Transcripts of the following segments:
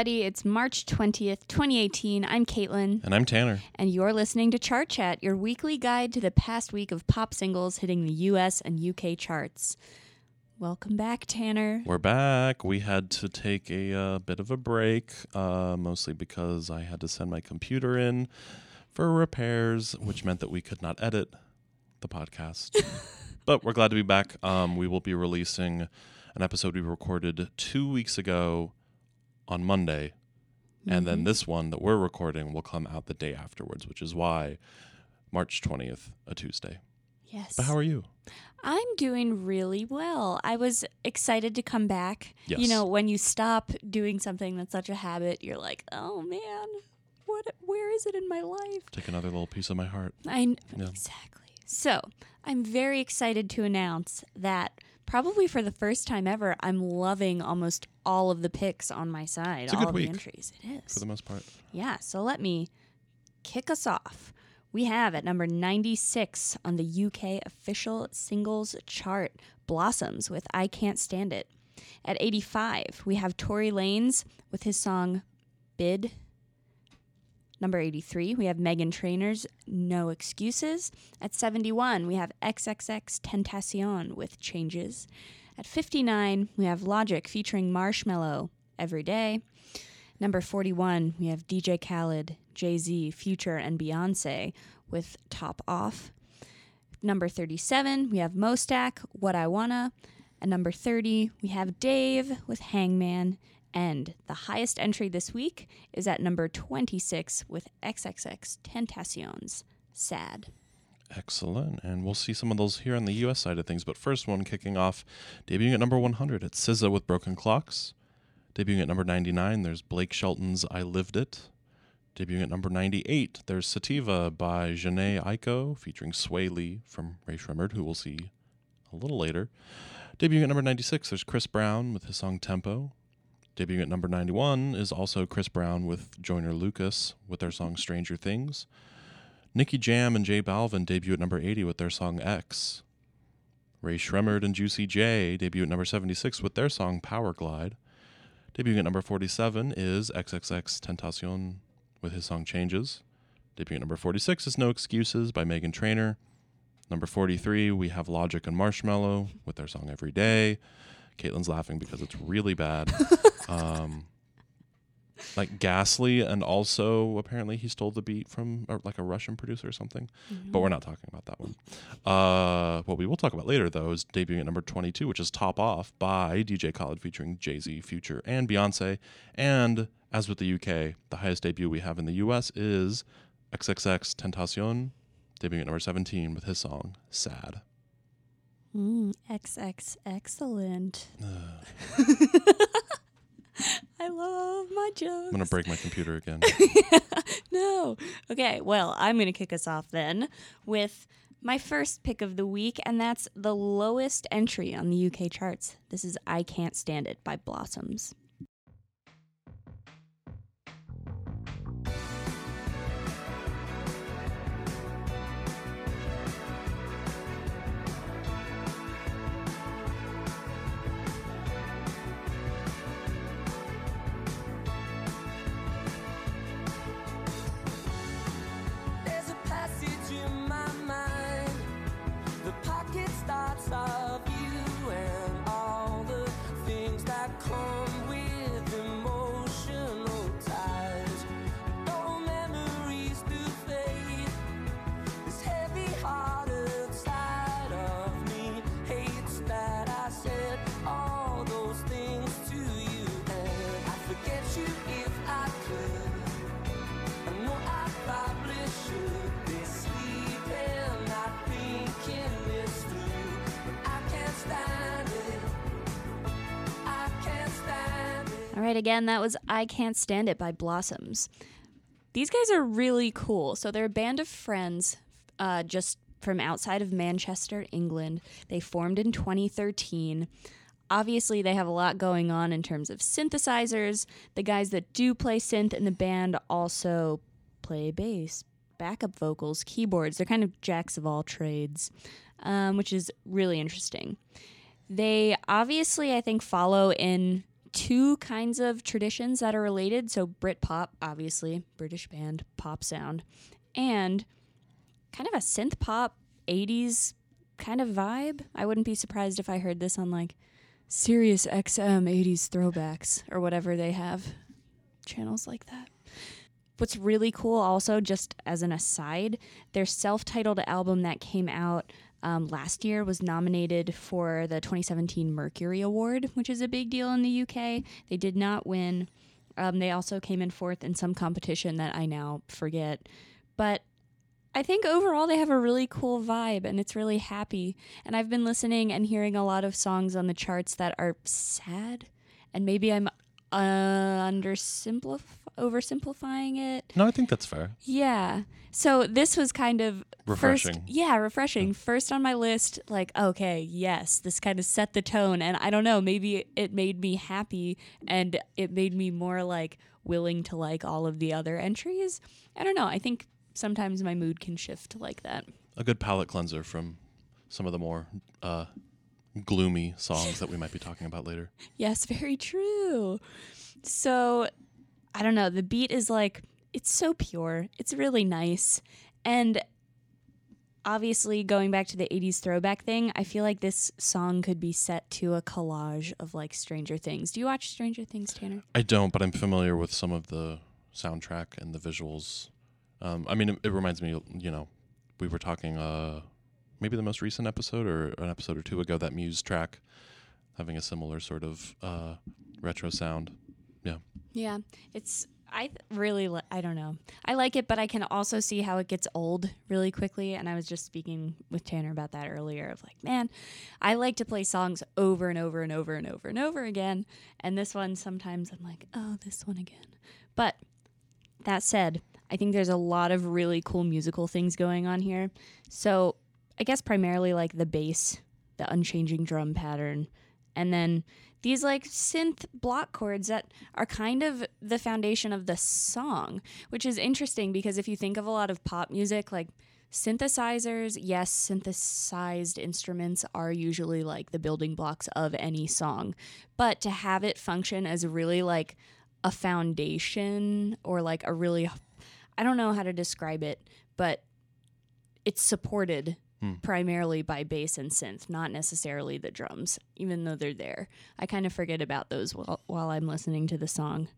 everybody. It's March 20th, 2018. I'm Caitlin, And I'm Tanner. and you're listening to Chart Chat, your weekly guide to the past week of pop singles hitting the US and UK charts. Welcome back, Tanner. We're back. We had to take a uh, bit of a break, uh, mostly because I had to send my computer in for repairs, which meant that we could not edit the podcast. but we're glad to be back. Um, we will be releasing an episode we recorded two weeks ago on Monday. And then mm-hmm. this one that we're recording will come out the day afterwards, which is why March 20th, a Tuesday. Yes. But how are you? I'm doing really well. I was excited to come back. Yes. You know, when you stop doing something that's such a habit, you're like, "Oh man, what where is it in my life?" Take another little piece of my heart. I Yeah. exactly. So, I'm very excited to announce that probably for the first time ever, I'm loving almost all of the picks on my side. It's all of the entries. It is. For the most part. Yeah, so let me kick us off. We have at number 96 on the UK official singles chart Blossoms with I Can't Stand It. At 85, we have Tory Lanez with his song Bid. Number 83, we have Meghan Trainor's No Excuses. At 71, we have XXX Tentacion with Changes. At 59, we have Logic featuring Marshmello Every Day. Number 41, we have DJ Khaled, Jay Z, Future, and Beyonce with Top Off. Number 37, we have Mostack, What I Wanna. And number 30, we have Dave with Hangman. And the highest entry this week is at number 26 with XXX Tentacion's Sad. Excellent. And we'll see some of those here on the US side of things. But first one kicking off, debuting at number 100, it's SZA with Broken Clocks. Debuting at number 99, there's Blake Shelton's I Lived It. Debuting at number 98, there's Sativa by Jhené Aiko featuring Swae Lee from Rae Sremmurd, who we'll see a little later. Debuting at number 96, there's Chris Brown with his song Tempo. Debuting at number 91 is also Chris Brown with Joyner Lucas with their song Stranger Things. Nicky Jam and J Balvin debut at number 80 with their song X. Rae Sremmurd and Juicy J debut at number 76 with their song Power Glide. Debuting at number 47 is XXX Tentacion with his song Changes. Debuting at number 46 is No Excuses by Meghan Trainor. Number 43, we have Logic and Marshmello with their song Every Day. Caitlin's laughing because it's really bad. um, like Ghastly, and also apparently he stole the beat from uh, like a Russian producer or something. But we're not talking about that one. Uh, what we will talk about later, though, is debuting at number 22, which is Top Off by DJ Khaled featuring Jay Z, Future, and Beyonce. And as with the UK, the highest debut we have in the US is XXX Tentacion, debuting at number 17 with his song Sad. Mm, XX, excellent. I love my jokes. I'm going to break my computer again. no. Okay, well, I'm going to kick us off then with my first pick of the week, and that's the lowest entry on the UK charts. This is I Can't Stand It by Blossoms. Right, again, that was I Can't Stand It by Blossoms. These guys are really cool. So they're a band of friends uh, just from outside of Manchester, England. They formed in 2013. Obviously, they have a lot going on in terms of synthesizers. The guys that do play synth in the band also play bass, backup vocals, keyboards. They're kind of jacks of all trades, um, which is really interesting. They obviously, I think, follow in two kinds of traditions that are related. So Britpop, obviously, British band, pop sound, and kind of a synth pop 80s kind of vibe. I wouldn't be surprised if I heard this on like Sirius XM 80s throwbacks or whatever they have channels like that. What's really cool, also, just as an aside, their self titled album that came out um, last year was nominated for the 2017 Mercury Award, which is a big deal in the UK. They did not win. Um, they also came in fourth in some competition that I now forget. But I think overall they have a really cool vibe and it's really happy. And I've been listening and hearing a lot of songs on the charts that are sad. And maybe I'm uh, undersimplif- oversimplifying it. No, I think that's fair. Yeah. So this was kind of Refreshing. First, yeah, refreshing. First on my list, like, okay, yes, this kind of set the tone. And I don't know, maybe it made me happy and it made me more like willing to like all of the other entries. I don't know. I think sometimes my mood can shift like that. A good palate cleanser from some of the more uh, gloomy songs that we might be talking about later. Yes, very true. So, I don't know. The beat is like, it's so pure. It's really nice. And obviously, going back to the 80s throwback thing, I feel like this song could be set to a collage of like Stranger Things. Do you watch Stranger Things, Tanner? I don't, but I'm familiar with some of the soundtrack and the visuals. Um, I mean, it, it reminds me, you know, we were talking uh, maybe the most recent episode or an episode or two ago that Muse track having a similar sort of uh, retro sound. Yeah. Yeah, it's I th- really li- I don't know. I like it, but I can also see how it gets old really quickly. And I was just speaking with Tanner about that earlier. Of like, man, I like to play songs over and over and over and over and over again. And this one, sometimes I'm like, oh, this one again. But that said, I think there's a lot of really cool musical things going on here. So I guess primarily like the bass, the unchanging drum pattern, and then these like synth block chords that are kind of the foundation of the song, which is interesting because if you think of a lot of pop music, like synthesizers, yes, synthesized instruments are usually like the building blocks of any song, but to have it function as really like a foundation or like a really I don't know how to describe it, but it's supported primarily by bass and synth, not necessarily the drums, even though they're there. I kind of forget about those while, while I'm listening to the song.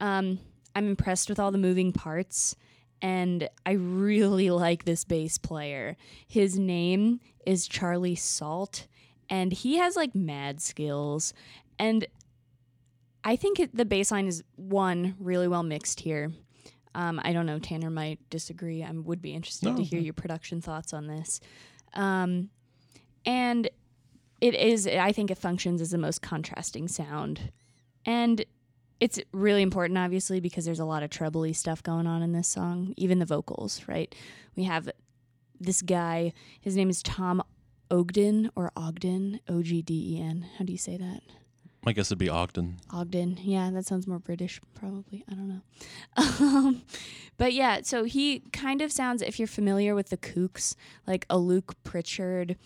Um, I'm impressed with all the moving parts, and I really like this bass player. His name is Charlie Salt, and he has like mad skills. And I think it, the bass line is one really well mixed here. Um, I don't know. Tanner might disagree. I would be interested No, to hear your production thoughts on this. Um, and it is, I think it functions as the most contrasting sound. And it's really important, obviously, because there's a lot of trebly stuff going on in this song, even the vocals, right? We have this guy, his name is Tom Ogden or Ogden, O G D E N. How do you say that? My guess it'd be Ogden. Ogden. Yeah, that sounds more British, probably. I don't know. Um, but yeah, so he kind of sounds, if you're familiar with the Kooks, like a Luke Pritchard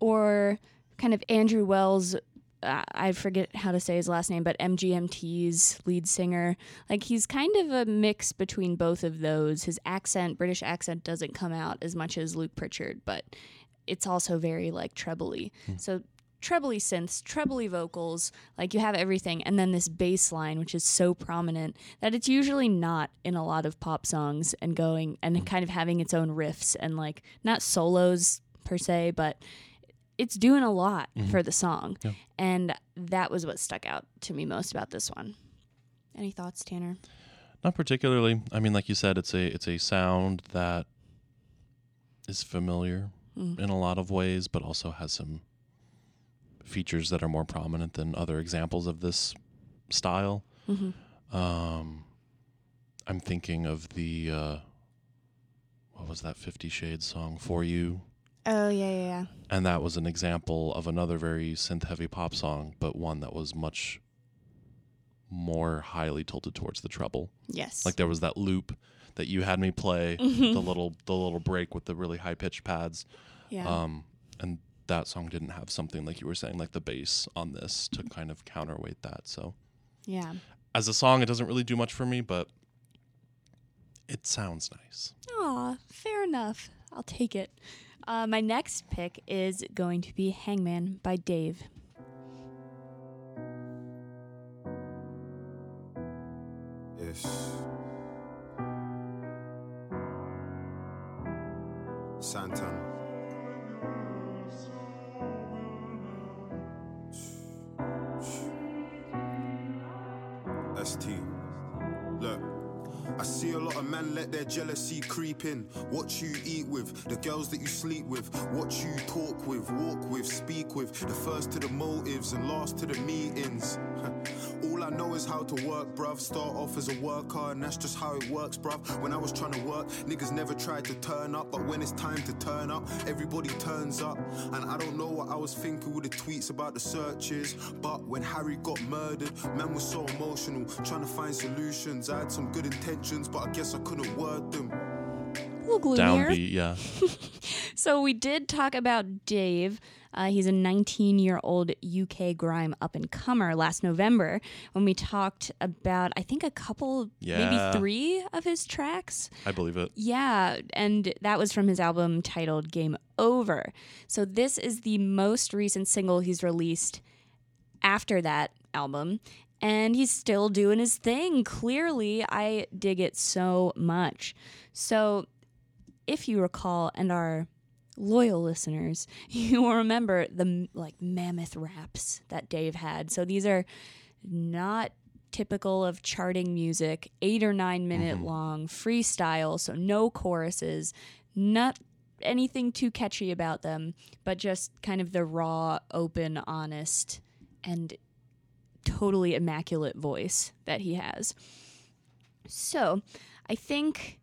or kind of Andrew Wells. Uh, I forget how to say his last name, but MGMT's lead singer. Like he's kind of a mix between both of those. His accent, British accent, doesn't come out as much as Luke Pritchard, but it's also very like trebly. So trebly synths, trebly vocals, like you have everything, and then this bass line, which is so prominent that it's usually not in a lot of pop songs, and going and kind of having its own riffs and like not solos per se, but it's doing a lot for the song, Yeah. and that was what stuck out to me most about this one. Any thoughts, Tanner? Not particularly. I mean, like you said, it's a it's a sound that is familiar Mm. in a lot of ways, but also has some features that are more prominent than other examples of this style. Mhm. Um, I'm thinking of the uh, what was that Fifty Shades song for you, Oh yeah, yeah, yeah. and that was an example of another very synth heavy pop song, but one that was much more highly tilted towards the treble. Yes. Like there was that loop that you had me play, Mhm. the little the little break with the really high pitched pads. yeah. Um, and that song didn't have something like you were saying, like the bass on this to kind of counterweight that. So Yeah. as a song, it doesn't really do much for me, but it sounds nice. Aw, fair enough. I'll take it. Uh, my next pick is going to be Hangman by Dave. Yes. Let their jealousy creep in. What you eat with, the girls that you sleep with, what you talk with, walk with, speak with. The first to the motives and last to the meetings. I know is how to work, bruv. Start off as a worker, and that's just how it works, bruv. When I was trying to work, niggas never tried to turn up, but when it's time to turn up, everybody turns up. And I don't know what I was thinking with the tweets about the searches, but when Harry got murdered, man was so emotional, trying to find solutions. I had some good intentions, but I guess I couldn't word them. Little. Downbeat, yeah. So we did talk about Dave. Uh, he's a 19 year old UK grime up and comer last November when we talked about, I think, a couple, Yeah. maybe three of his tracks. I believe it. Yeah, and that was from his album titled Game Over. So this is the most recent single he's released after that album. And he's still doing his thing. Clearly, I dig it so much. So, if you recall, and our loyal listeners, you will remember the like mammoth raps that Dave had. So these are not typical of charting music, eight or nine minute mm-hmm. long freestyle, so no choruses, not anything too catchy about them, but just kind of the raw, open, honest, and totally immaculate voice that he has. So I think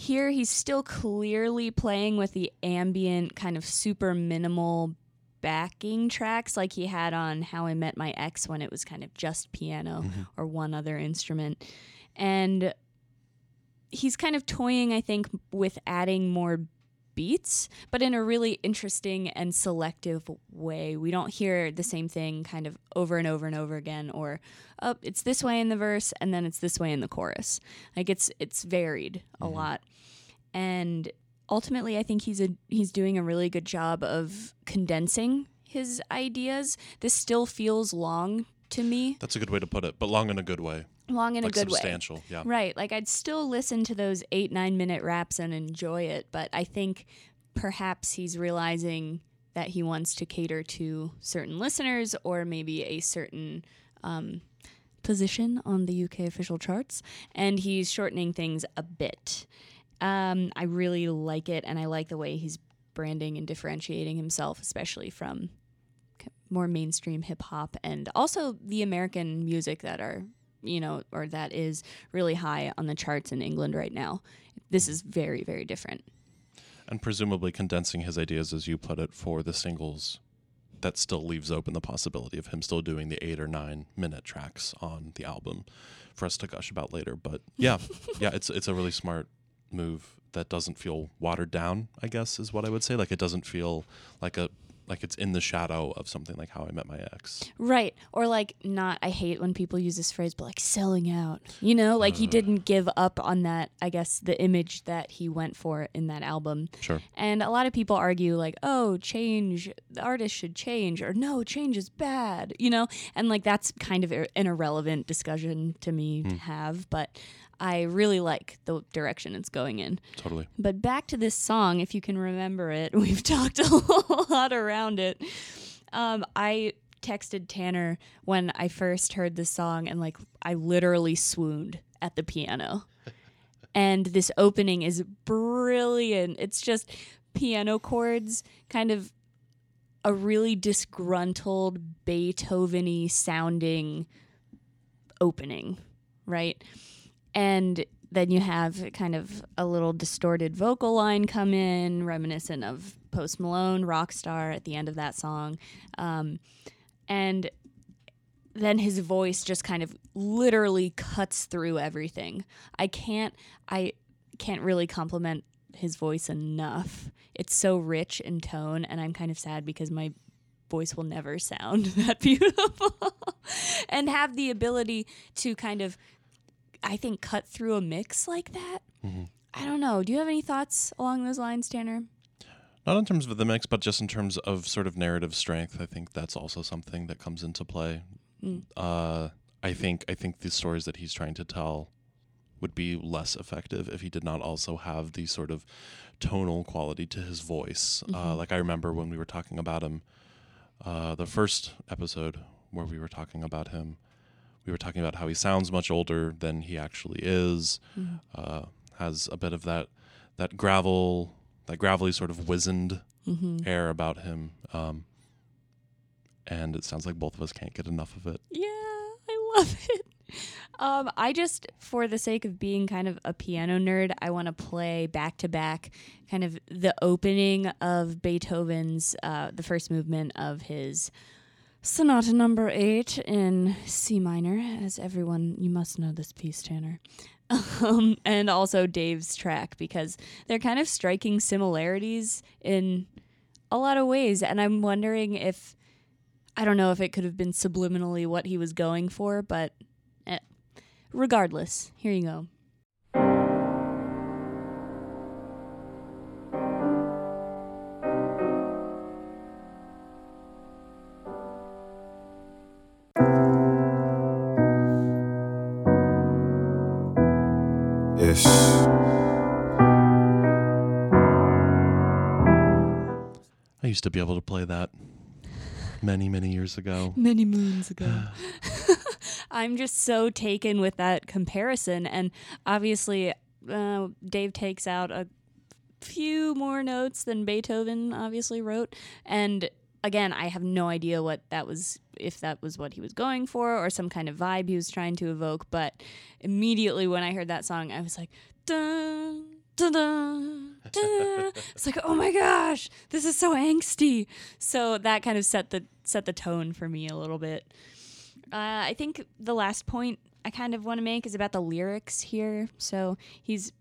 here he's still clearly playing with the ambient, kind of super minimal backing tracks like he had on How I Met My Ex when it was kind of just piano mm-hmm. or one other instrument. And he's kind of toying, I think, with adding more beats, but in a really interesting and selective way. We don't hear the same thing kind of over and over and over again, or oh, it's this way in the verse and then it's this way in the chorus. Like it's it's varied a mm-hmm. lot, and ultimately, I think he's a he's doing a really good job of condensing his ideas. This still feels long to me, That's a good way to put it, but long in a good way. Long in like a good way. yeah. Right. Like I'd still listen to those eight, nine minute raps and enjoy it, but I think perhaps he's realizing that he wants to cater to certain listeners or maybe a certain um, position on the UK official charts, and he's shortening things a bit. Um, I really like it, and I like the way he's branding and differentiating himself, especially from more mainstream hip hop and also the American music that are, you know, or that is really high on the charts in England right now. This is very, very different. And presumably condensing his ideas, as you put it, for the singles that still leaves open the possibility of him still doing the eight or nine minute tracks on the album for us to gush about later. But yeah, yeah, it's it's a really smart move that doesn't feel watered down, I guess is what I would say. Like it doesn't feel like a like it's in the shadow of something like How I Met My Ex. Right. Or like not I hate when people use this phrase, but like selling out. You know, like he uh. didn't give up on that, I guess, the image that he went for in that album. Sure. And a lot of people argue like, oh, change, the artist should change, or no, change is bad, you know? And like that's kind of a- an irrelevant discussion to me to hmm. have, but I really like the direction it's going in. Totally. But back to this song, if you can remember it, we've talked a lot around it. Um, I texted Tanner when I first heard this song, and like I literally swooned at the piano. and this opening is brilliant. It's just piano chords, kind of a really disgruntled Beethoven-y sounding opening, right? And then you have kind of a little distorted vocal line come in, reminiscent of Post Malone, Rockstar at the end of that song. Um, and then his voice just kind of literally cuts through everything. I can't I can't really compliment his voice enough. It's so rich in tone, and I'm kind of sad because my voice will never sound that beautiful and have the ability to kind of, I think, cut through a mix like that. I don't know. Do you have any thoughts along those lines, Tanner? Not in terms of the mix, but just in terms of sort of narrative strength. I think that's also something that comes into play. Mm. Uh, I think I think the stories that he's trying to tell would be less effective if he did not also have the sort of tonal quality to his voice. Uh, like I remember when we were talking about him, uh, the first episode where we were talking about him, we were talking about how he sounds much older than he actually is. Uh, has a bit of that that gravel, that gravelly sort of wizened air about him. Um, and it sounds like both of us can't get enough of it. Yeah, I love it. Um, I just, for the sake of being kind of a piano nerd, I want to play back to back kind of the opening of Beethoven's, uh, the first movement of his Sonata number eight in C minor. As everyone, you must know this piece, Tanner. Um, and also Dave's track because they're kind of striking similarities in a lot of ways. And I'm wondering if I don't know if it could have been subliminally what he was going for, but eh. regardless, here you go. Used to be able to play that many, many years ago. Many moons ago. I'm just so taken with that comparison. And obviously, uh, Dave takes out a few more notes than Beethoven obviously wrote. And again, I have no idea what that was, if that was what he was going for or some kind of vibe he was trying to evoke. But immediately when I heard that song, I was like, dun, dun, dun, dun. It's like, oh my gosh, this is so angsty. So that kind of set the set the tone for me a little bit. Uh, I think the last point I kind of want to make is about the lyrics here. So he's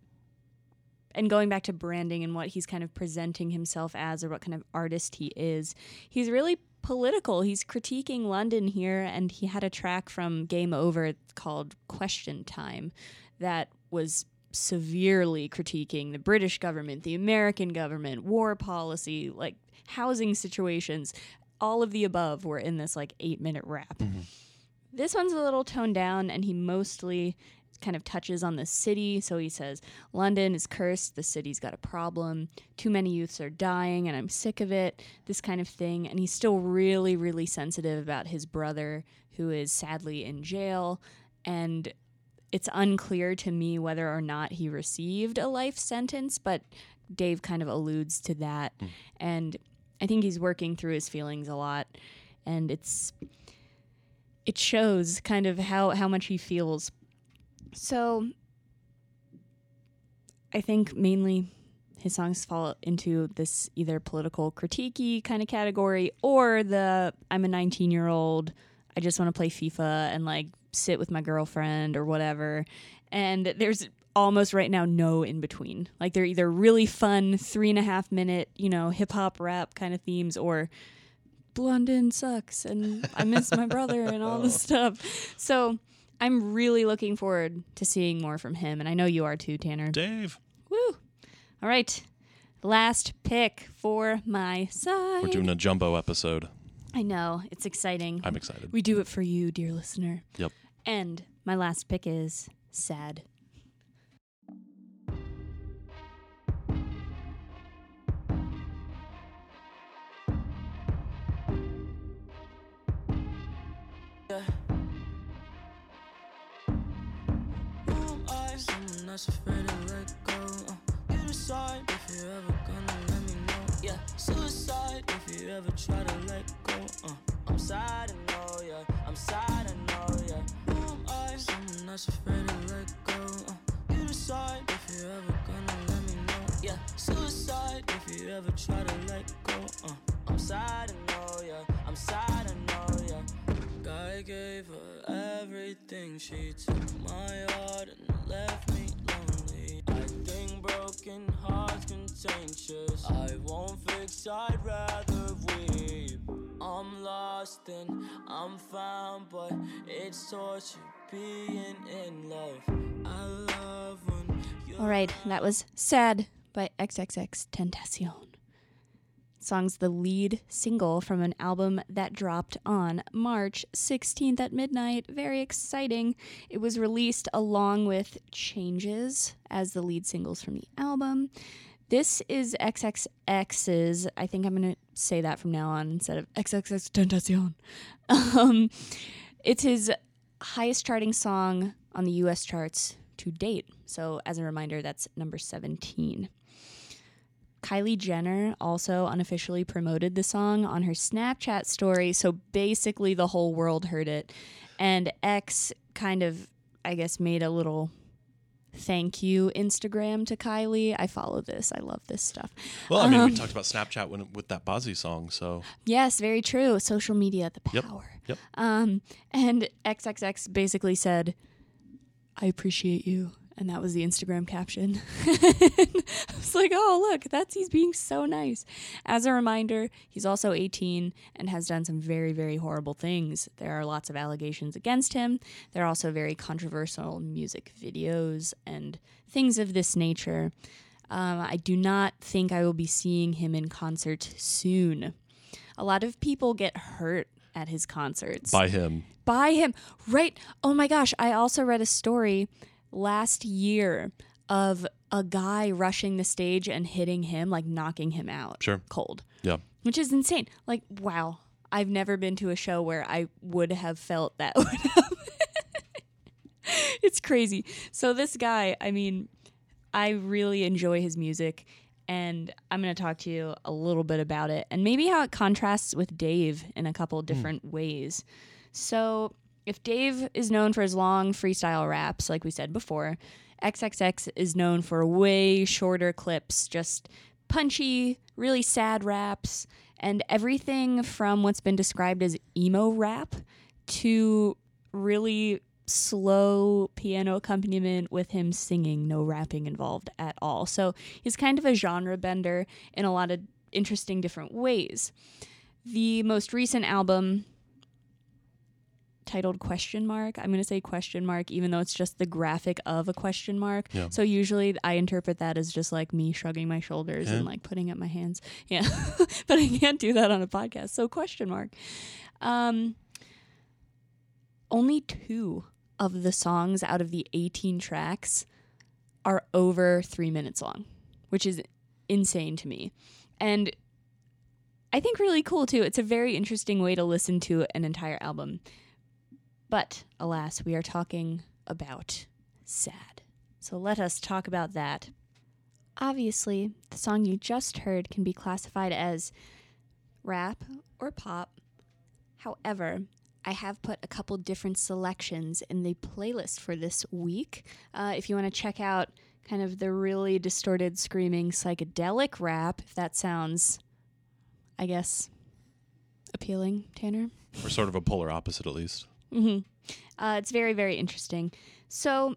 and going back to branding and what he's kind of presenting himself as or what kind of artist he is, he's really political. He's critiquing London here, and he had a track from Game Over called Question Time that was severely critiquing the British government, the American government, war policy, like housing situations. All of the above were in this like eight minute rap. Mm-hmm. This one's a little toned down, and he mostly kind of touches on the city. So he says, London is cursed. The city's got a problem. Too many youths are dying, and I'm sick of it. This kind of thing. And he's still really, really sensitive about his brother, who is sadly in jail. And it's unclear to me whether or not he received a life sentence, but Dave kind of alludes to that. Hmm. And I think he's working through his feelings a lot. And it's it shows kind of how how much he feels. So I think mainly his songs fall into this either political critique kind of category or the I'm a 19 year old, I just want to play FIFA and like sit with my girlfriend or whatever. And there's almost right now no in between. Like they're either really fun three and a half minute, you know, hip hop rap kind of themes or London sucks and I miss my brother and all this oh. stuff. So I'm really looking forward to seeing more from him. And I know you are too, Tanner. Dave, Woo! All right. Last pick for my side. we're doing a jumbo episode. I know. It's exciting. I'm excited. we do it for you, dear listener. Yep. And my last pick is sad. Who am I? Someone that's afraid to let go. Uh, you decide if you're ever gonna let me know. Yeah, suicide if you ever try to let go. Uh, I'm sad, I know, yeah. I'm sad, I know, yeah. Who am I? Someone that's afraid to let go. Uh, you decide if you're ever gonna let me know. Yeah, suicide if you ever try to let go. Uh, I'm sad, I know, yeah. I'm sad, I know, yeah. I gave her everything. She took my heart pretentious. I won't fix, I'd rather weep. I'm lost and I'm found, but it's torture being in love. I love when All right, that was Sad by XXX Tentacion. Song's the lead single from an album that dropped on March 16th at midnight. Very exciting. It was released along with Changes as the lead singles from the album. This is XXX's, I think I'm going to say that from now on instead of XXX Tentacion. Um, it's his highest charting song on the US charts to date. So, as a reminder, that's number 17. Kylie Jenner also unofficially promoted the song on her Snapchat story. So, basically, the whole world heard it. And X kind of, I guess, made a little thank you Instagram to Kylie. I follow this. I love this stuff. Well, I mean, Um, we talked about Snapchat when, with that Bazzi song, so Yes, very true. Social media, the Yep. power. Yep. Um, and XXX basically said, I appreciate you. And that was the Instagram caption. I was like, oh, look, that's he's being so nice. As a reminder, he's also 18 and has done some very, very horrible things. There are lots of allegations against him. There are also very controversial music videos and things of this nature. Um, I do not think I will be seeing him in concert soon. A lot of people get hurt at his concerts by him. by him. Right. Oh my gosh. I also read a story last year of a guy rushing the stage and hitting him, like knocking him out Sure. cold, Yeah. which is insane. Like, wow. I've never been to a show where I would have felt that would happen. it's crazy. So, this guy, I mean, I really enjoy his music. And I'm going to talk to you a little bit about it and maybe how it contrasts with Dave in a couple hmm. different ways. So, if Dave is known for his long freestyle raps, like we said before, XXX is known for way shorter clips, just punchy, really sad raps, and everything from what's been described as emo rap to really slow piano accompaniment with him singing, no rapping involved at all. So he's kind of a genre bender in a lot of interesting different ways. The most recent album titled question mark i'm going to say question mark even though it's just the graphic of a question mark Yeah. so usually i interpret that as just like me shrugging my shoulders Yeah. and like putting up my hands yeah but i can't do that on a podcast so question mark um only two of the songs out of the 18 tracks are over three minutes long which is insane to me and I think really cool too. It's a very interesting way to listen to an entire album. But alas, we are talking about sad. So let us talk about that. Obviously, the song you just heard can be classified as rap or pop. However, I have put a couple different selections in the playlist for this week. Uh, if you want to check out kind of the really distorted, screaming psychedelic rap, if that sounds, I guess, appealing, Tanner. Or sort of a polar opposite, at least. Hmm Uh, it's very, very interesting. So,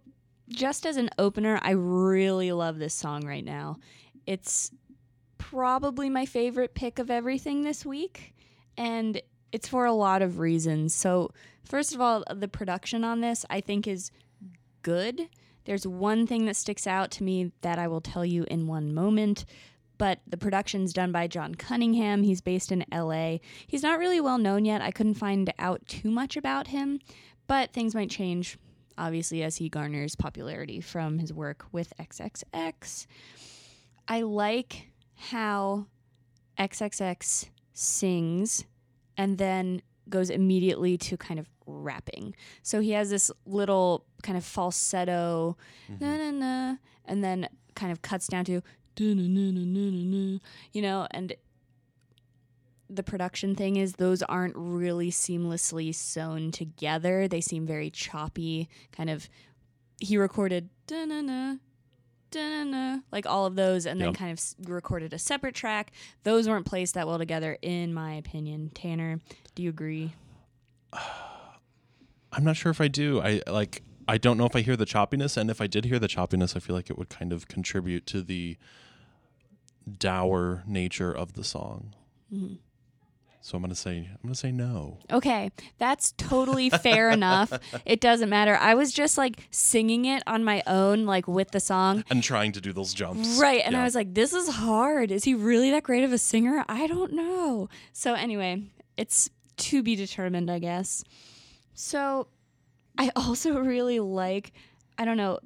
just as an opener, I really love this song right now. It's probably my favorite pick of everything this week, and it's for a lot of reasons. So, first of all, the production on this I think is good. There's one thing that sticks out to me that I will tell you in one moment. But the production's done by John Cunningham. He's based in LA. He's not really well known yet. I couldn't find out too much about him, but things might change, obviously, as he garners popularity from his work with XXX. I like how XXX sings and then goes immediately to kind of rapping. So he has this little kind of falsetto, na na na, and then kind of cuts down to, you know, and the production thing is those aren't really seamlessly sewn together. They seem very choppy, kind of. He recorded da-na-na, da-na-na, like all of those, and then kind of recorded a separate track. Those weren't placed that well together, in my opinion. Tanner, do you agree? I'm not sure if I do. I like. I don't know if I hear the choppiness, and if I did hear the choppiness, I feel like it would kind of contribute to the dour nature of the song. Mm-hmm. So I'm gonna say I'm gonna say no. Okay, that's totally fair enough. It doesn't matter. I was just like singing it on my own, like with the song. And trying to do those jumps. Right. And I was like, this is hard. Is he really that great of a singer? I don't know. So, anyway, it's to be determined, I guess. So, I also really like, I don't know,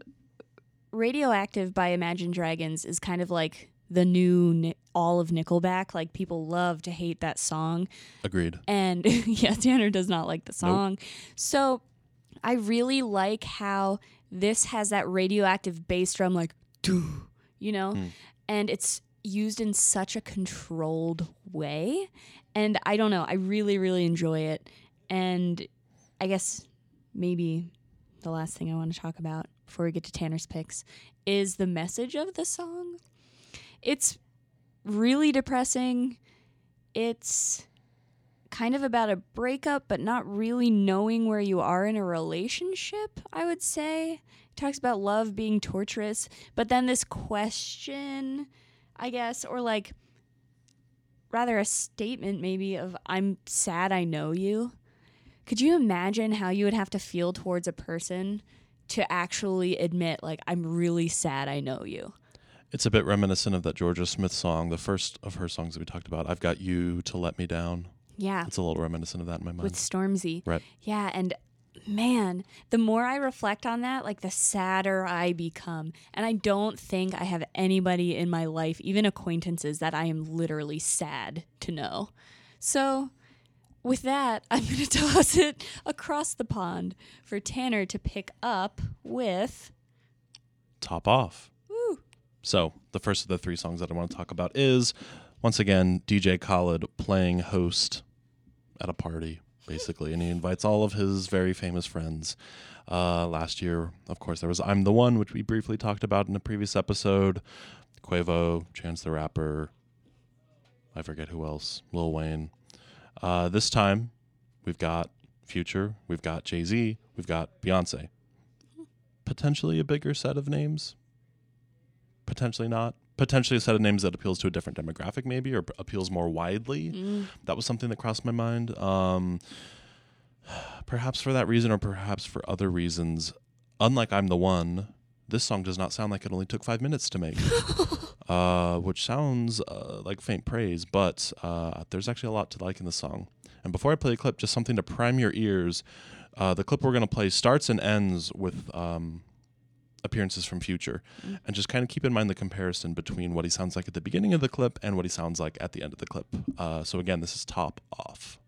Radioactive by Imagine Dragons is kind of like the new Ni- all of Nickelback. Like, people love to hate that song. Agreed. And yeah, Tanner does not like the song. So I really like how this has that radioactive bass drum, like, doo, you know? Hmm. And it's used in such a controlled way. And I don't know, I really, really enjoy it. And I guess maybe the last thing I want to talk about before we get to Tanner's picks is the message of the song. It's really depressing. It's kind of about a breakup, but not really knowing where you are in a relationship, I would say. It talks about love being torturous, but then this question, I guess, or like rather a statement maybe of I'm sad I know you. Could you imagine how you would have to feel towards a person to actually admit like I'm really sad I know you? It's a bit reminiscent of that Jorja Smith song, the first of her songs that we talked about. I've got you to let me down. Yeah. It's a little reminiscent of that in my mind. with Stormzy. Right. Yeah, and man, the more I reflect on that, like the sadder I become. And I don't think I have anybody in my life, even acquaintances, that I am literally sad to know. So, with that, I'm going to toss it across the pond for Tanner to pick up with. Top off. Woo. So, the first of the three songs that I want to talk about is once again DJ Khaled playing host at a party, basically, and he invites all of his very famous friends. Uh, last year, of course, there was I'm the One, which we briefly talked about in a previous episode. Quavo, Chance the Rapper, I forget who else, Lil Wayne. Uh, this time, we've got Future, we've got Jay Z, we've got Beyonce. Potentially a bigger set of names, potentially not. Potentially a set of names that appeals to a different demographic maybe or p- appeals more widely. That was something that crossed my mind. Um, perhaps for that reason or perhaps for other reasons. Unlike i'm the one this song does not sound like it only took five minutes to make uh, which sounds uh, like faint praise but uh, there's actually a lot to like in the song. And before i play the clip just something to prime your ears uh, the clip we're going to play starts and ends with um, appearances from Future, and just kind of keep in mind the comparison between what he sounds like at the beginning of the clip and what he sounds like at the end of the clip. Uh, so again, this is top off.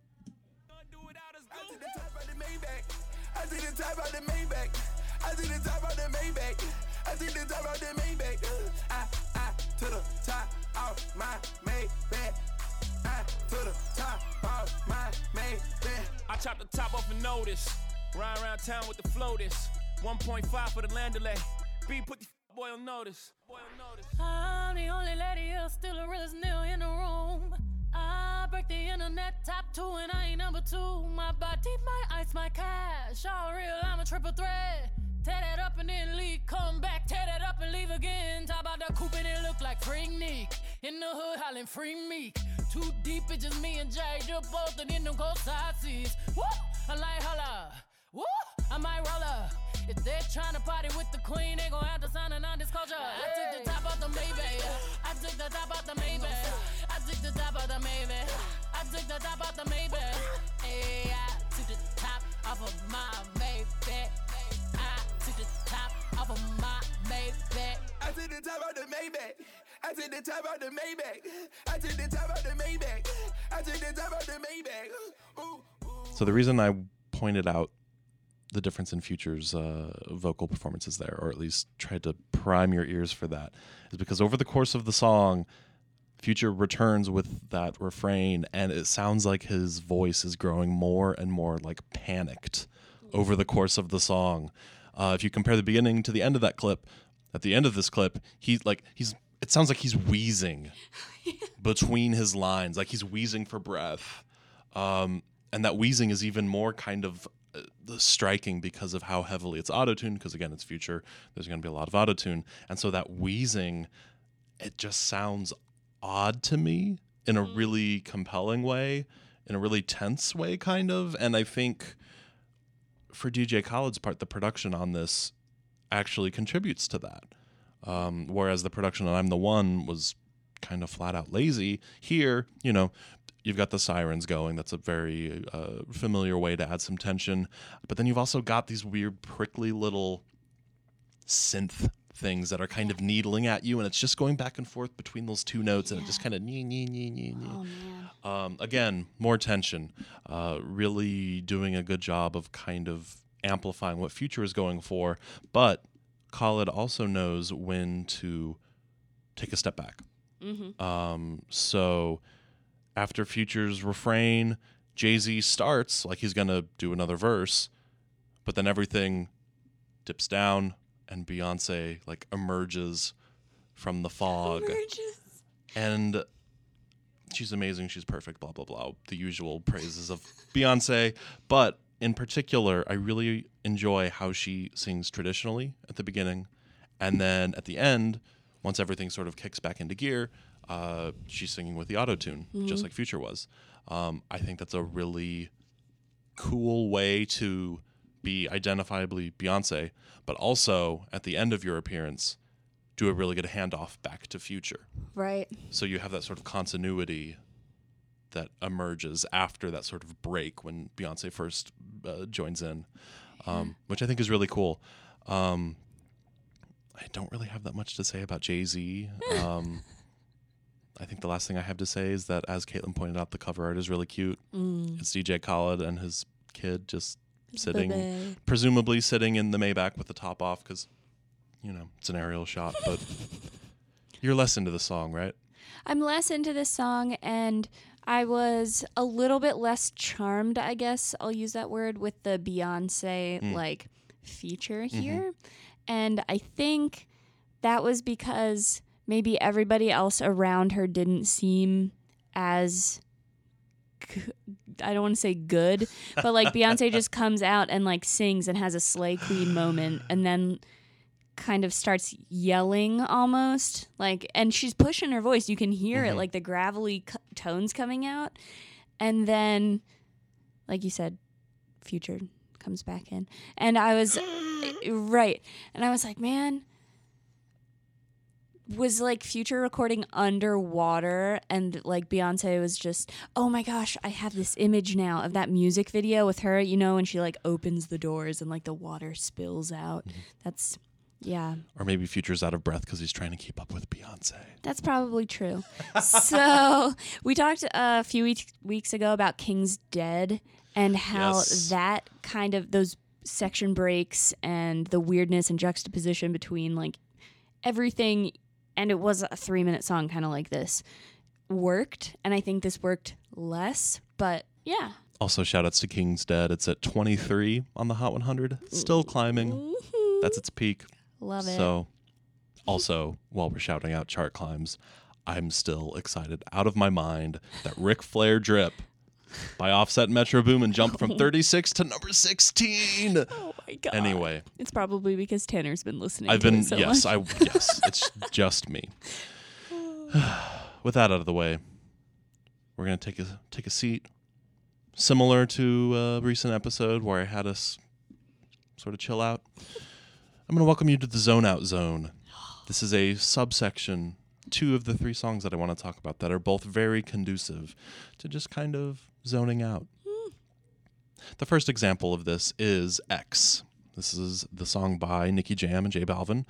I see the top of the Maybach. I see the top of the Maybach. I see the top of the Maybach. I see the top of the Maybach. Uh, I, I, to the top of my Maybach. I, to the top of my Maybach. I chop the top off a notice. Ride around town with the floaters. 1.5 for the land delay. B put the boy on notice. Boy on notice. I'm the only lady here, still the realest nil in the room. I break the internet top two, and I ain't number two. My body, my ice, my cash. All real, I'm a triple threat. Tear that up and then leave, come back, tear that up and leave again. Top out the coupe and it look like Freaknik. In the hood, hollering Free Meek. Too deep, it's just me and Jay, just both in them cold side seats. Woo! I like holla. Woo! I might roll up. If they're trying to party with the queen, they gon' have to sign a non-disclosure. I took the top off the Maybach. I took the top off the Maybach. I took the top off the Maybach. I took the top off the Maybach. Hey, I took the top off of my Maybach. I took the top off of my Maybach. I see the top of the Maybach. I see the top of the Maybach. I see the top of the Maybach. I see the top of the Maybach. Ooh, ooh. So the reason I pointed out the difference in Future's uh, vocal performances there, or at least tried to prime your ears for that, is because over the course of the song, Future returns with that refrain, and it sounds like his voice is growing more and more like panicked over the course of the song. Uh, if you compare the beginning to the end of that clip, at the end of this clip, he's like he's. It sounds like he's wheezing between his lines, like he's wheezing for breath. Um, and that wheezing is even more kind of striking because of how heavily it's auto-tuned because again it's future there's going to be a lot of auto-tune and so that wheezing it just sounds odd to me in a really compelling way, in a really tense way, kind of. And I think for DJ Khaled's part, the production on this actually contributes to that. Um, whereas the production on I'm the One was kind of flat out lazy. Here, you know, you've got the sirens going. That's a very uh, familiar way to add some tension. But then you've also got these weird, prickly little synth things that are kind of needling at you, and it's just going back and forth between those two notes, and it just kind of nee, nee, nee, nee, nee. Oh. Um, again, more tension. Uh, really doing a good job of kind of amplifying what Future is going for, but Khaled also knows when to take a step back. Mm-hmm. Um, so after Future's refrain, Jay Z starts like he's gonna do another verse, but then everything dips down, and Beyonce like emerges from the fog. And she's amazing, she's perfect, blah blah blah, the usual praises of Beyonce, but in particular, I really enjoy how she sings traditionally at the beginning and then at the end, once everything sort of kicks back into gear, uh, she's singing with the auto tune, just like Future was. Um, I think that's a really cool way to be identifiably Beyonce, but also at the end of your appearance, do a really good handoff back to Future. Right. So you have that sort of continuity that emerges after that sort of break when Beyonce first uh, joins in, um, which I think is really cool. Um, I don't really have that much to say about Jay Z. Um, I think the last thing I have to say is that, as Caitlin pointed out, the cover art is really cute. Mm. It's DJ Khaled and his kid just sitting, presumably sitting in the Maybach with the top off because, you know, it's an aerial shot. But you're less into the song, right? I'm less into this song and I was a little bit less charmed, I guess I'll use that word, with the Beyonce mm. like feature mm-hmm. here. And I think that was because maybe everybody else around her didn't seem as I don't want to say good, but like Beyonce just comes out and like sings and has a slay queen moment and then kind of starts yelling almost like and she's pushing her voice. You can hear it mm-hmm. like the gravelly c- tones coming out. And then like you said future comes back in. And i was right. And i was like man was like future recording underwater and like beyonce was just oh my gosh i have this image now of that music video with her you know and she like opens the doors and like the water spills out mm-hmm. that's yeah Or maybe Future's out of breath because he's trying to keep up with Beyonce. that's probably true. so we talked a few weeks weeks ago about King's Dead and how Yes. that kind of those section breaks and the weirdness and juxtaposition between like everything and it was a three minute song kind of like this worked and I think this worked less, but yeah. Also, shout outs to King's Dead. It's at 23 on the Hot 100. Still climbing. That's its peak. Love it. So, also, while we're shouting out chart climbs, I'm still excited out of my mind that Ric Flair Drip by Offset Metro Boomin jumped from 36 to number 16. oh my god. Anyway, It's probably because Tanner's been listening I've been so yes, much. I yes, it's just me. With that out of the way, we're gonna take a take a seat, similar to a recent episode where I had us sort of chill out. I'm gonna welcome you to the Zone Out Zone. This is a subsection, two of the three songs that I want to talk about that are both very conducive to just kind of zoning out. The first example of this is X. This is the song by Nicky Jam and J Balvin.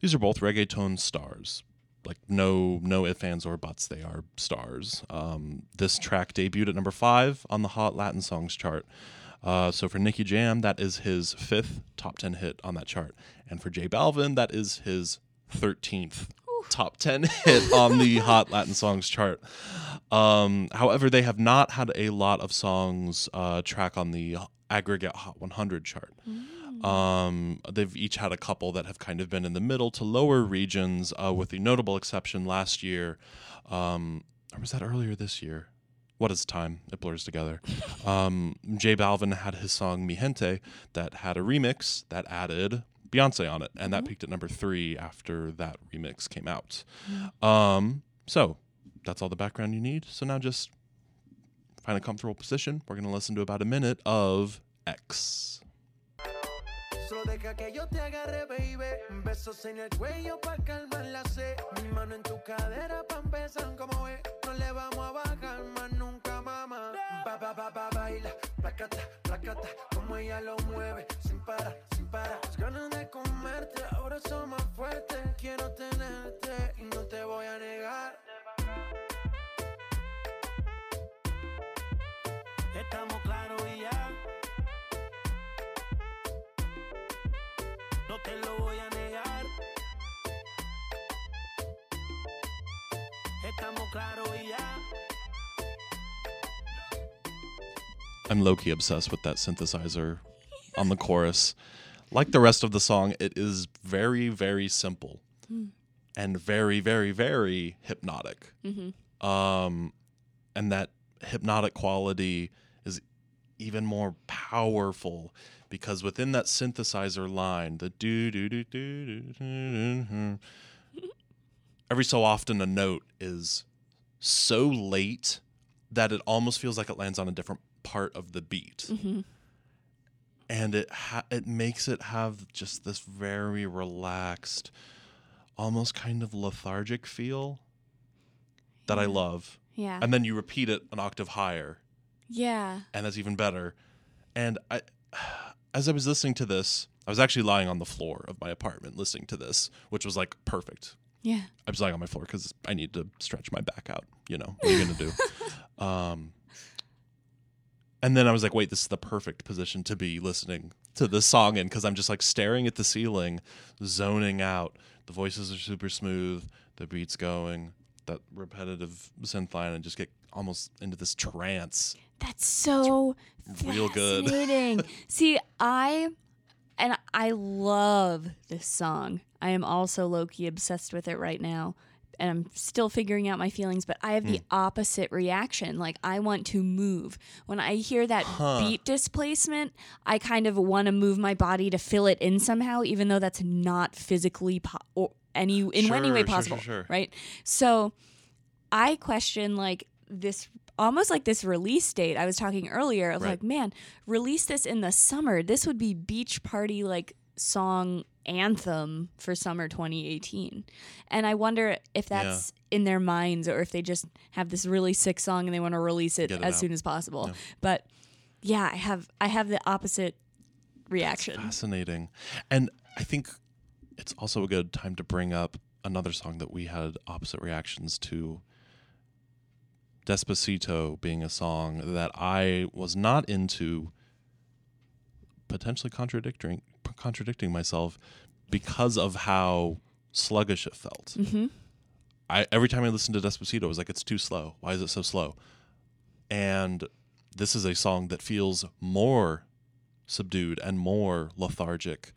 These are both reggaeton stars. Like no no ifs ands or buts, they are stars. Um, this track debuted at number five on the Hot Latin Songs chart. Uh, so for Nicky Jam, that is his fifth top ten hit on that chart, and for J Balvin, that is his thirteenth top ten hit on the Hot Latin Songs chart. Um, however, they have not had a lot of songs uh, track on the aggregate Hot 100 chart. Um, they've each had a couple that have kind of been in the middle to lower regions, uh, with the notable exception last year, um, or was that earlier this year? What is time? It blurs together. Um, J Balvin had his song Mi Gente that had a remix that added Beyonce on it, and that peaked at number three after that remix came out. Um, so that's all the background you need. So now just find a comfortable position. We're going to listen to about a minute of X. Solo deja que yo te agarre, baby. Besos en el cuello pa' calmar la sed. Mi mano en tu cadera pa' empezar como ve. No le vamos a bajar más nunca, mamá. Ba, ba, ba, ba, baila. Placata, placata. Como ella lo mueve. Sin parar, sin. Las ganas de comerte ahora son más fuertes. Quiero tenerte y no te voy a negar. Estamos claros y ya. No te lo voy a negar. Estamos claros y ya. I'm low key obsessed with that synthesizer on the chorus. Like the rest of the song, it is very, very simple hmm. and very, very, very hypnotic. Mm-hmm. Um, and that hypnotic quality is even more powerful because within that synthesizer line, the do do do do do do do, hmm, every so often a note is so late that it almost feels like it lands on a different part of the beat. Mm-hmm. And it ha- it makes it have just this very relaxed, almost kind of lethargic feel that I love. Yeah. And then you repeat it an octave higher, yeah. and that's even better. And I, as I was listening to this, I was actually lying on the floor of my apartment listening to this, which was like perfect. Yeah. I was lying on my floor because I need to stretch my back out. You know, what are you gonna do? um, and then I was like, wait, this is the perfect position to be listening to this song in because I'm just like staring at the ceiling, zoning out. The voices are super smooth, the beat's going, that repetitive synth line, and just get almost into this trance. That's so real good. See, I and I love this song. I am also low key obsessed with it right now. And I'm still figuring out my feelings, but I have the hmm. opposite reaction. Like I want to move. When I hear that beat displacement, I kind of want to move my body to fill it in somehow, even though that's not physically po- or any in any Sure, way sure, sure, possible. sure. Right. So I question like this almost like this release date I was talking earlier of Right. like, man, release this in the summer. This would be beach party like song anthem for summer 2018. And I wonder if that's in their minds or if they just have this really sick song and they want to release it, it as out. soon as possible. But yeah, I have I have the opposite reaction. Fascinating. And I think it's also a good time to bring up another song that we had opposite reactions to. Despacito being a song that I was not into, potentially contradicting contradicting myself because of how sluggish it felt. Mhm. I every time I listened to Despacito, I was like, it's too slow. Why is it so slow? And this is a song that feels more subdued and more lethargic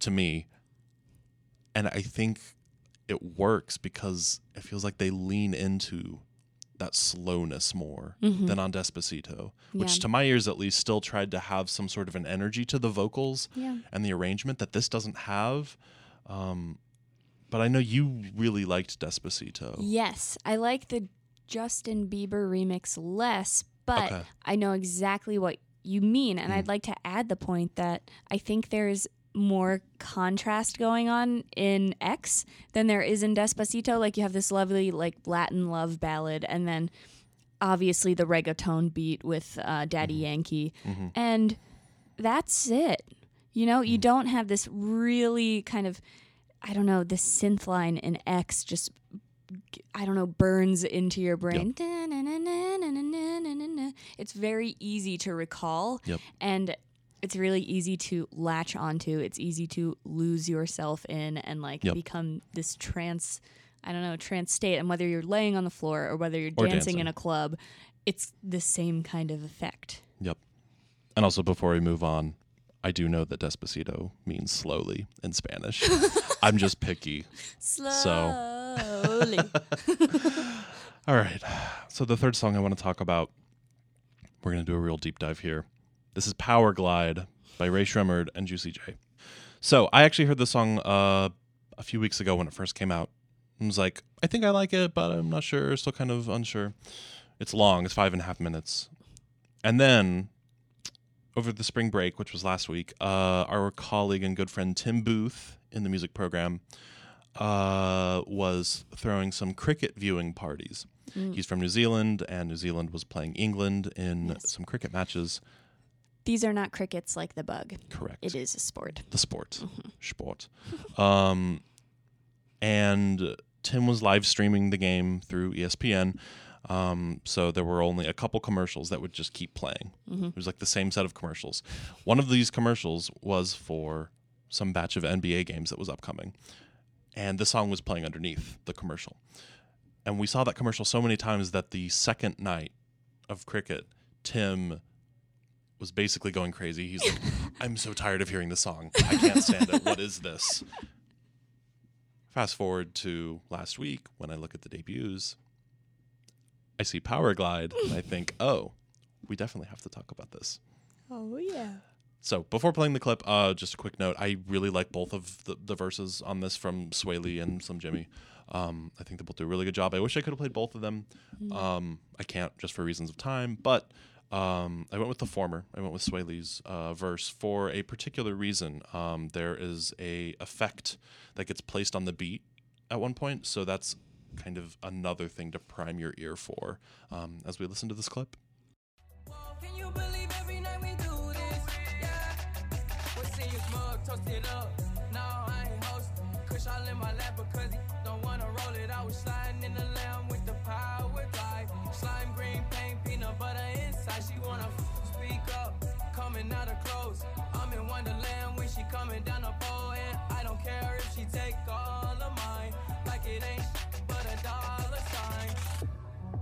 to me. And I think it works because it feels like they lean into that slowness more than on Despacito, which Yeah. to my ears at least still tried to have some sort of an energy to the vocals Yeah. and the arrangement that this doesn't have. Um, but I know you really liked Despacito. Yes, I like the Justin Bieber remix less, but Okay. I know exactly what you mean. And I'd like to add the point that I think there's more contrast going on in X than there is in Despacito. Like you have this lovely like Latin love ballad and then obviously the reggaeton beat with uh, Daddy mm-hmm. Yankee. Mm-hmm. And that's it. You know, you mm. don't have this really kind of I don't know, this synth line in X just I don't know, burns into your brain. Da-na-na-na-na-na-na-na. It's very easy to recall. Yep. And it's really easy to latch onto. It's easy to lose yourself in and like Yep. become this trance, I don't know, trance state. And whether you're laying on the floor or whether you're dancing, dancing. in a club, it's the same kind of effect. Yep. And also, before we move on, I do know that Despacito means slowly in Spanish. I'm just picky. Slowly. All right. So, the third song I want to talk about, we're going to do a real deep dive here. This is Powerglide by Rae Sremmurd and Juicy J. So, I actually heard this song uh, a few weeks ago when it first came out. I was like, I think I like it, but I'm not sure. Still kind of unsure. It's long. It's five and a half minutes. And then over the spring break, which was last week, uh, our colleague and good friend Tim Booth in the music program uh, was throwing some cricket viewing parties. He's from New Zealand, and New Zealand was playing England in Yes. some cricket matches. These are not crickets like the bug. Correct. It is a sport. the sport, sport. Um, and Tim was live streaming the game through ESPN. Um, so there were only a couple commercials that would just keep playing. It was like the same set of commercials. One of these commercials was for some batch of NBA games that was upcoming, and the song was playing underneath the commercial. And we saw that commercial so many times that the second night of cricket, Tim was basically going crazy. He's like, I'm so tired of hearing the song. I can't stand it. What is this? Fast forward to last week when I look at the debuts, I see Powerglide and I think, oh, we definitely have to talk about this. Oh yeah. So before playing the clip, uh, just a quick note: I really like both of the, the verses on this from Swae Lee and Slim Jxmmi. Um, I think they both do a really good job. I wish I could have played both of them. Um, I can't just for reasons of time, but um, I went with the former. I went with Swae Lee's uh, verse for a particular reason. Um, there is a effect that gets placed on the beat at one point, so that's kind of another thing to prime your ear for um, as we listen to this clip. Inside. She wanna speak up. Coming out of clothes. I'm in Wonderland when she coming down the pole. And I don't care if she take all of mine. Like it ain't but a dollar sign.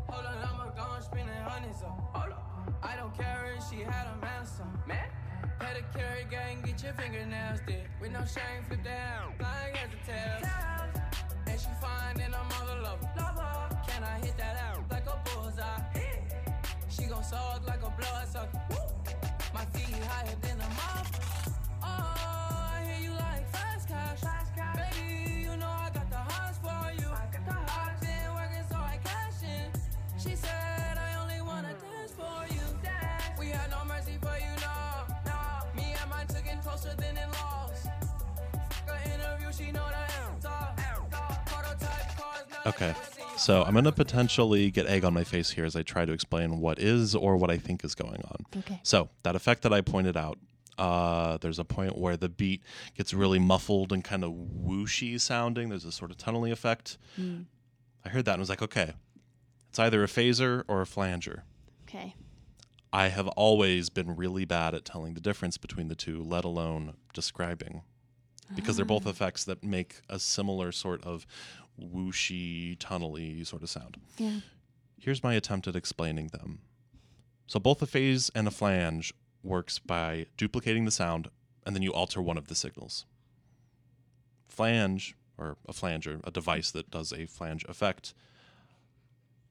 Hold on, I'ma go and spending hundreds up. Hold on. I don't care if she had a man some. Man? Pedicure gang, get your fingernails did. With no shame, flip down. Flying as a tail. And she fine and I'm all love. Lover. Can I hit that out like a bullseye? She gon' suck like a blood sucker. My feet higher than a mop. Oh, I hear you like fast cash. Baby, you know I got the hots for you. I got the hots. been working so I cash in. She said I only wanna dance for you. Dance. We had no mercy for you, no. no. Me and mine took it closer than it lost. Fuck interview, she know. Prototype cars, now Okay. they never see you. So I'm going to potentially get egg on my face here as I try to explain what is or what I think is going on. Okay. So that effect that I pointed out, uh, there's a point where the beat gets really muffled and kind of whooshy sounding. There's a sort of tunneling effect. I heard that and was like, okay, it's either a phaser or a flanger. Okay. I have always been really bad at telling the difference between the two, let alone describing, because they're both effects that make a similar sort of whooshy, tunnely sort of sound. Yeah. Here's my attempt at explaining them. So both a phase and a flange works by duplicating the sound and then you alter one of the signals. Flange or a flanger, a device that does a flange effect,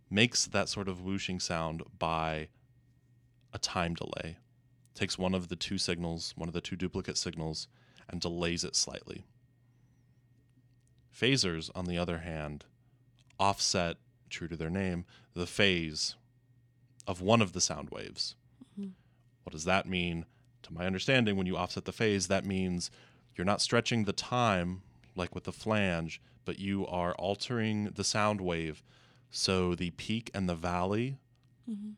makes that sort of whooshing sound by a time delay. Takes one of the two signals, one of the two duplicate signals, and delays it slightly. Phasers, on the other hand, offset, true to their name, the phase of one of the sound waves. Mm-hmm. What does that mean? To my understanding, when you offset the phase, that means you're not stretching the time like with the flange, but you are altering the sound wave so the peak and the valley, mm-hmm.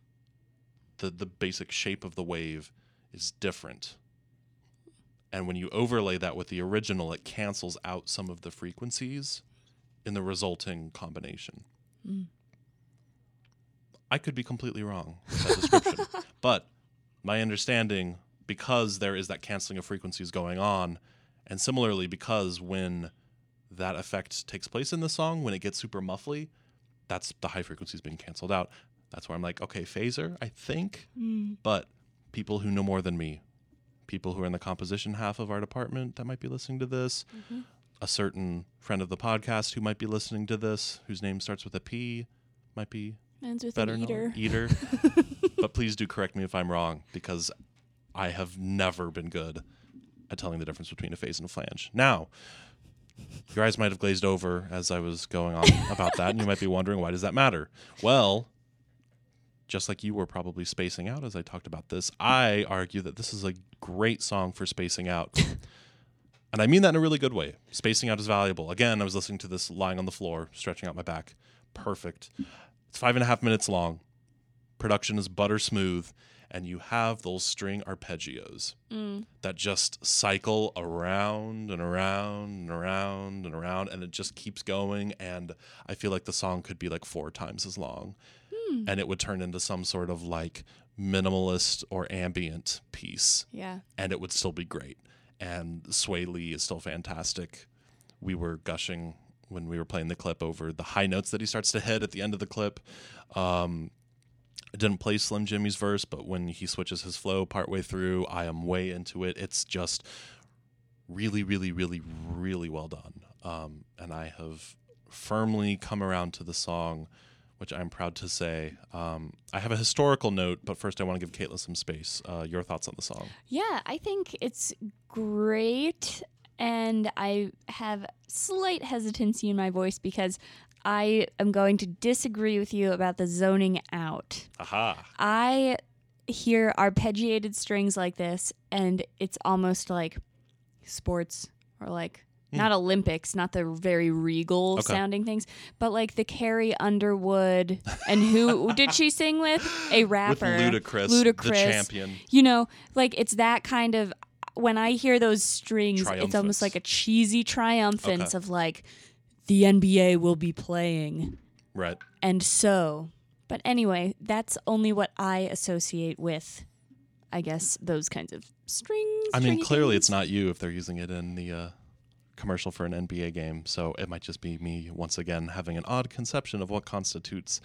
the, the basic shape of the wave, is different. And when you overlay that with the original, it cancels out some of the frequencies in the resulting combination. I could be completely wrong with that description, but my understanding, because there is that canceling of frequencies going on, and similarly, because when that effect takes place in the song, when it gets super muffly, that's the high frequencies being canceled out. That's where I'm like, okay, phaser, I think, mm. but people who know more than me, people who are in the composition half of our department that might be listening to this, mm-hmm. a certain friend of the podcast who might be listening to this, whose name starts with a P, might be Ends with better an known- eater. eater. but please do correct me if I'm wrong because I have never been good at telling the difference between a phase and a flange. Now, Your eyes might have glazed over as I was going on about that, and you might be wondering why does that matter? Well, just like you were probably spacing out as I talked about this, I argue that this is a great song for spacing out. and I mean that in a really good way. Spacing out is valuable. Again, I was listening to this lying on the floor, stretching out my back. Perfect. It's five and a half minutes long. Production is butter smooth, and you have those string arpeggios mm. that just cycle around and around and around and around, and it just keeps going. And I feel like the song could be like four times as long, and it would turn into some sort of like minimalist or ambient piece, Yeah. and it would still be great. And Swae Lee is still fantastic. We were gushing when we were playing the clip over the high notes that he starts to hit at the end of the clip. Um, I didn't play Slim Jxmmi's verse, but when he switches his flow partway through, I am way into it. It's just really, really, really, really well done. Um, and I have firmly come around to the song, which I'm proud to say. Um, I have a historical note, but first I want to give Caitlin some space. Uh, your thoughts on the song? Yeah, I think it's great. And I have slight hesitancy in my voice because I am going to disagree with you about the zoning out. Aha. I hear arpeggiated strings like this, and it's almost like sports or like not Olympics, not the very regal Okay. sounding things, but like the Carrie Underwood and who did she sing with? A rapper, Ludacris, the Ludacris, champion. You know, like it's that kind of. When I hear those strings, it's almost like a cheesy triumphance Okay. of like, the NBA will be playing Right. and so. But anyway, that's only what I associate with, I guess, those kinds of strings. I mean, clearly things. it's not you if they're using it in the uh, commercial for an NBA game. So it might just be me once again having an odd conception of what constitutes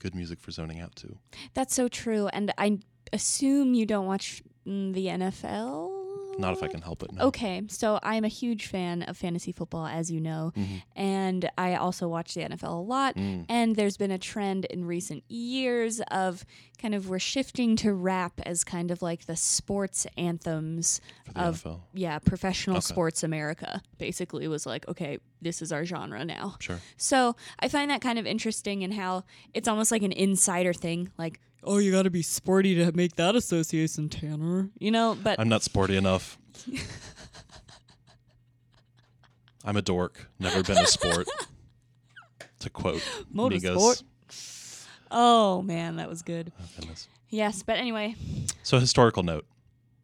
good music for zoning out to. That's so true. And I assume you don't watch mm, the NFL? Not if I can help it. No. Okay, so I'm a huge fan of fantasy football, as you know, mm-hmm. and I also watch the NFL a lot. Mm. And there's been a trend in recent years of kind of we're shifting to rap as kind of like the sports anthems the of NFL. yeah professional Okay. sports America. Basically, was like okay, this is our genre now. Sure. So I find that kind of interesting in how it's almost like an insider thing, like. Oh, you got to be sporty to make that association, Tanner. You know, but I'm not sporty enough. I'm a dork. Never been a sport. to quote Motorsport. Migos. Oh man, that was good. Oh. Yes, but anyway, So historical note.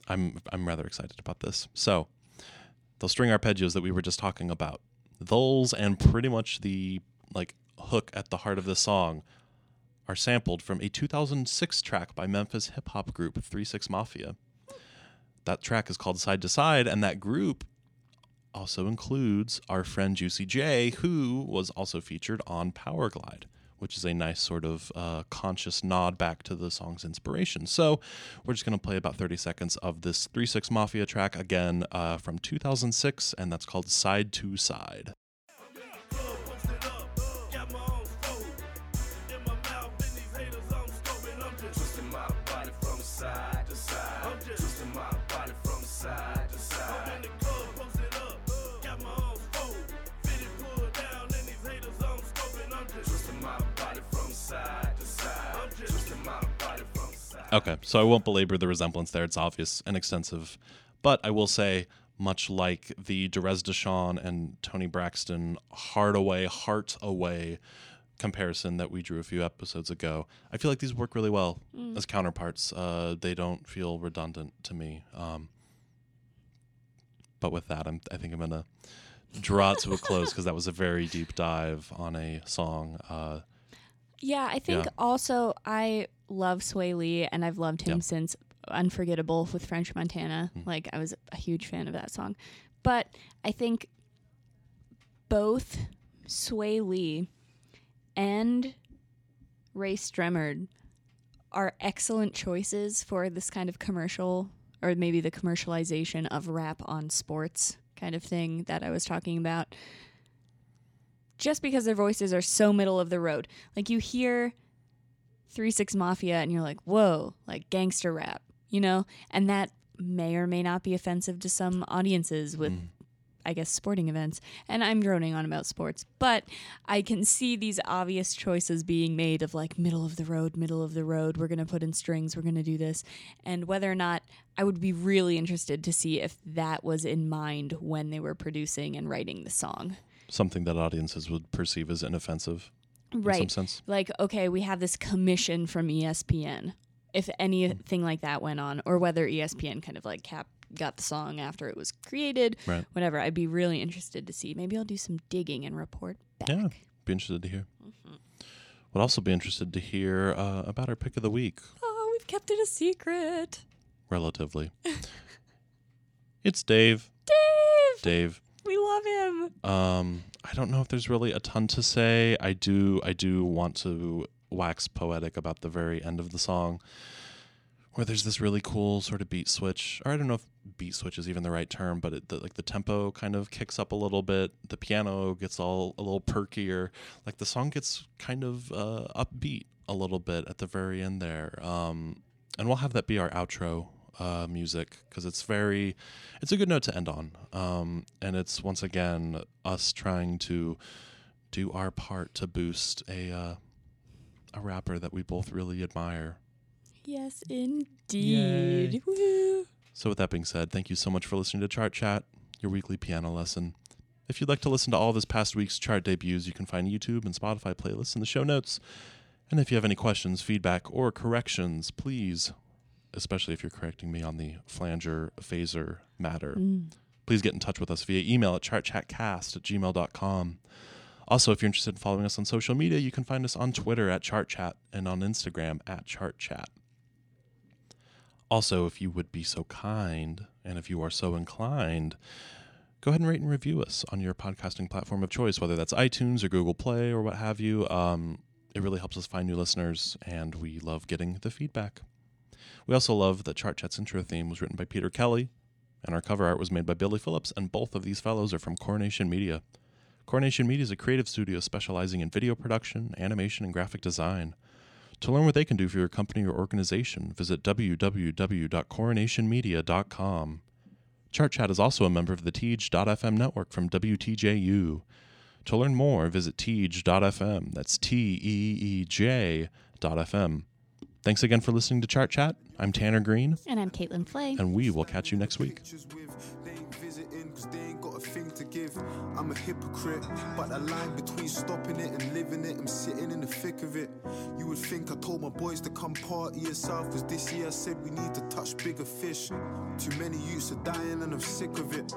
I'm I'm rather excited about this. So those string arpeggios that we were just talking about, those and pretty much the like hook at the heart of the song are sampled from a 2006 track by Memphis hip hop group 36 Mafia. That track is called Side to Side, and that group also includes our friend Juicy J, who was also featured on Powerglide, which is a nice sort of uh, conscious nod back to the song's inspiration. So we're just going to play about 30 seconds of this 3 6 Mafia track again uh, from 2006, and that's called Side to Side. Okay, so I won't belabor the resemblance there. It's obvious and extensive. But I will say, much like the Derez De'Shon and Toni Braxton Heart Away, Heart Away comparison that we drew a few episodes ago, I feel like these work really well as counterparts. Uh, they don't feel redundant to me. Um, but with that, I'm, I think I'm going to draw it to a close because that was a very deep dive on a song. Uh, yeah, I think Yeah. also I love Swae Lee, and I've loved him Yeah. since Unforgettable with French Montana. Hmm. Like I was a huge fan of that song, but I think both Swae Lee and Rae Sremmurd are excellent choices for this kind of commercial or maybe the commercialization of rap on sports kind of thing that I was talking about. Just because their voices are so middle of the road. Like you hear 3 6 Mafia and you're like, whoa, like gangster rap, you know? And that may or may not be offensive to some audiences with mm. I guess, sporting events. And I'm droning on about sports, but I can see these obvious choices being made of like middle of the road, middle of the road. We're going to put in strings, we're going to do this. And whether or not I would be really interested to see if that was in mind when they were producing and writing the song. Something that audiences would perceive as inoffensive in some Right. sense. Like, okay, we have this commission from ESPN. If anything like that went on, or whether ESPN kind of like cap got the song after it was created, Right. whatever, I'd be really interested to see. Maybe I'll do some digging and report back. Yeah, be interested to hear. Would also be interested to hear uh, about our pick of the week, Oh, we've kept it a secret. relatively. it's Dave. Dave, Dave. we love him. Um, I don't know if there's really a ton to say. I do I do want to wax poetic about the very end of the song where there's this really cool sort of beat switch or I don't know if beat switch is even the right term but it, the, like the tempo kind of kicks up a little bit. The piano gets all a little perkier. Like the song gets kind of uh, upbeat a little bit at the very end there. Um, and we'll have that be our outro uh, music because it's very it's a good note to end on. Um, and it's once again us trying to do our part to boost a uh, a rapper that we both really admire. Yes, indeed. Woo. so with that being said thank you so much for listening to chart chat your weekly piano lesson. If you'd like to listen to all this past week's chart debuts you can find youtube and spotify playlists in the show notes. And if you have any questions feedback or corrections please especially if you're correcting me on the flanger phaser matter please get in touch with us via email at chartchatcast at gmail.com. Also, if you're interested in following us on social media, you can find us on Twitter at chartchat and on Instagram at chartchat. Also, if you would be so kind and if you are so inclined, go ahead and rate and review us on your podcasting platform of choice, whether that's iTunes or Google Play or what have you. Um, it really helps us find new listeners, and we love getting the feedback. We also love that Chart Chat's intro theme was written by Peter Kelly, and our cover art was made by Billy Phillips, and both of these fellows are from Coronation Media. Coronation Media is a creative studio specializing in video production, animation, and graphic design. To learn what they can do for your company or organization, visit www.coronationmedia.com. Chart Chat is also a member of the Teej.fm network from WTJU. To learn more, visit Teej.fm. That's T E E J dot FM. Thanks again for listening to Chart Chat. I'm Tanner Green, And I'm Caitlin Flay. and we will catch you next week. pictures with. They ain't visiting because they ain't got a thing to give. I'm a hypocrite, but the line between stopping it and living it, I'm sitting in the thick of it. You would think I told my boys to come party in South, cause this year I said we need to touch bigger fish. Too many youths are dying and I'm sick of it.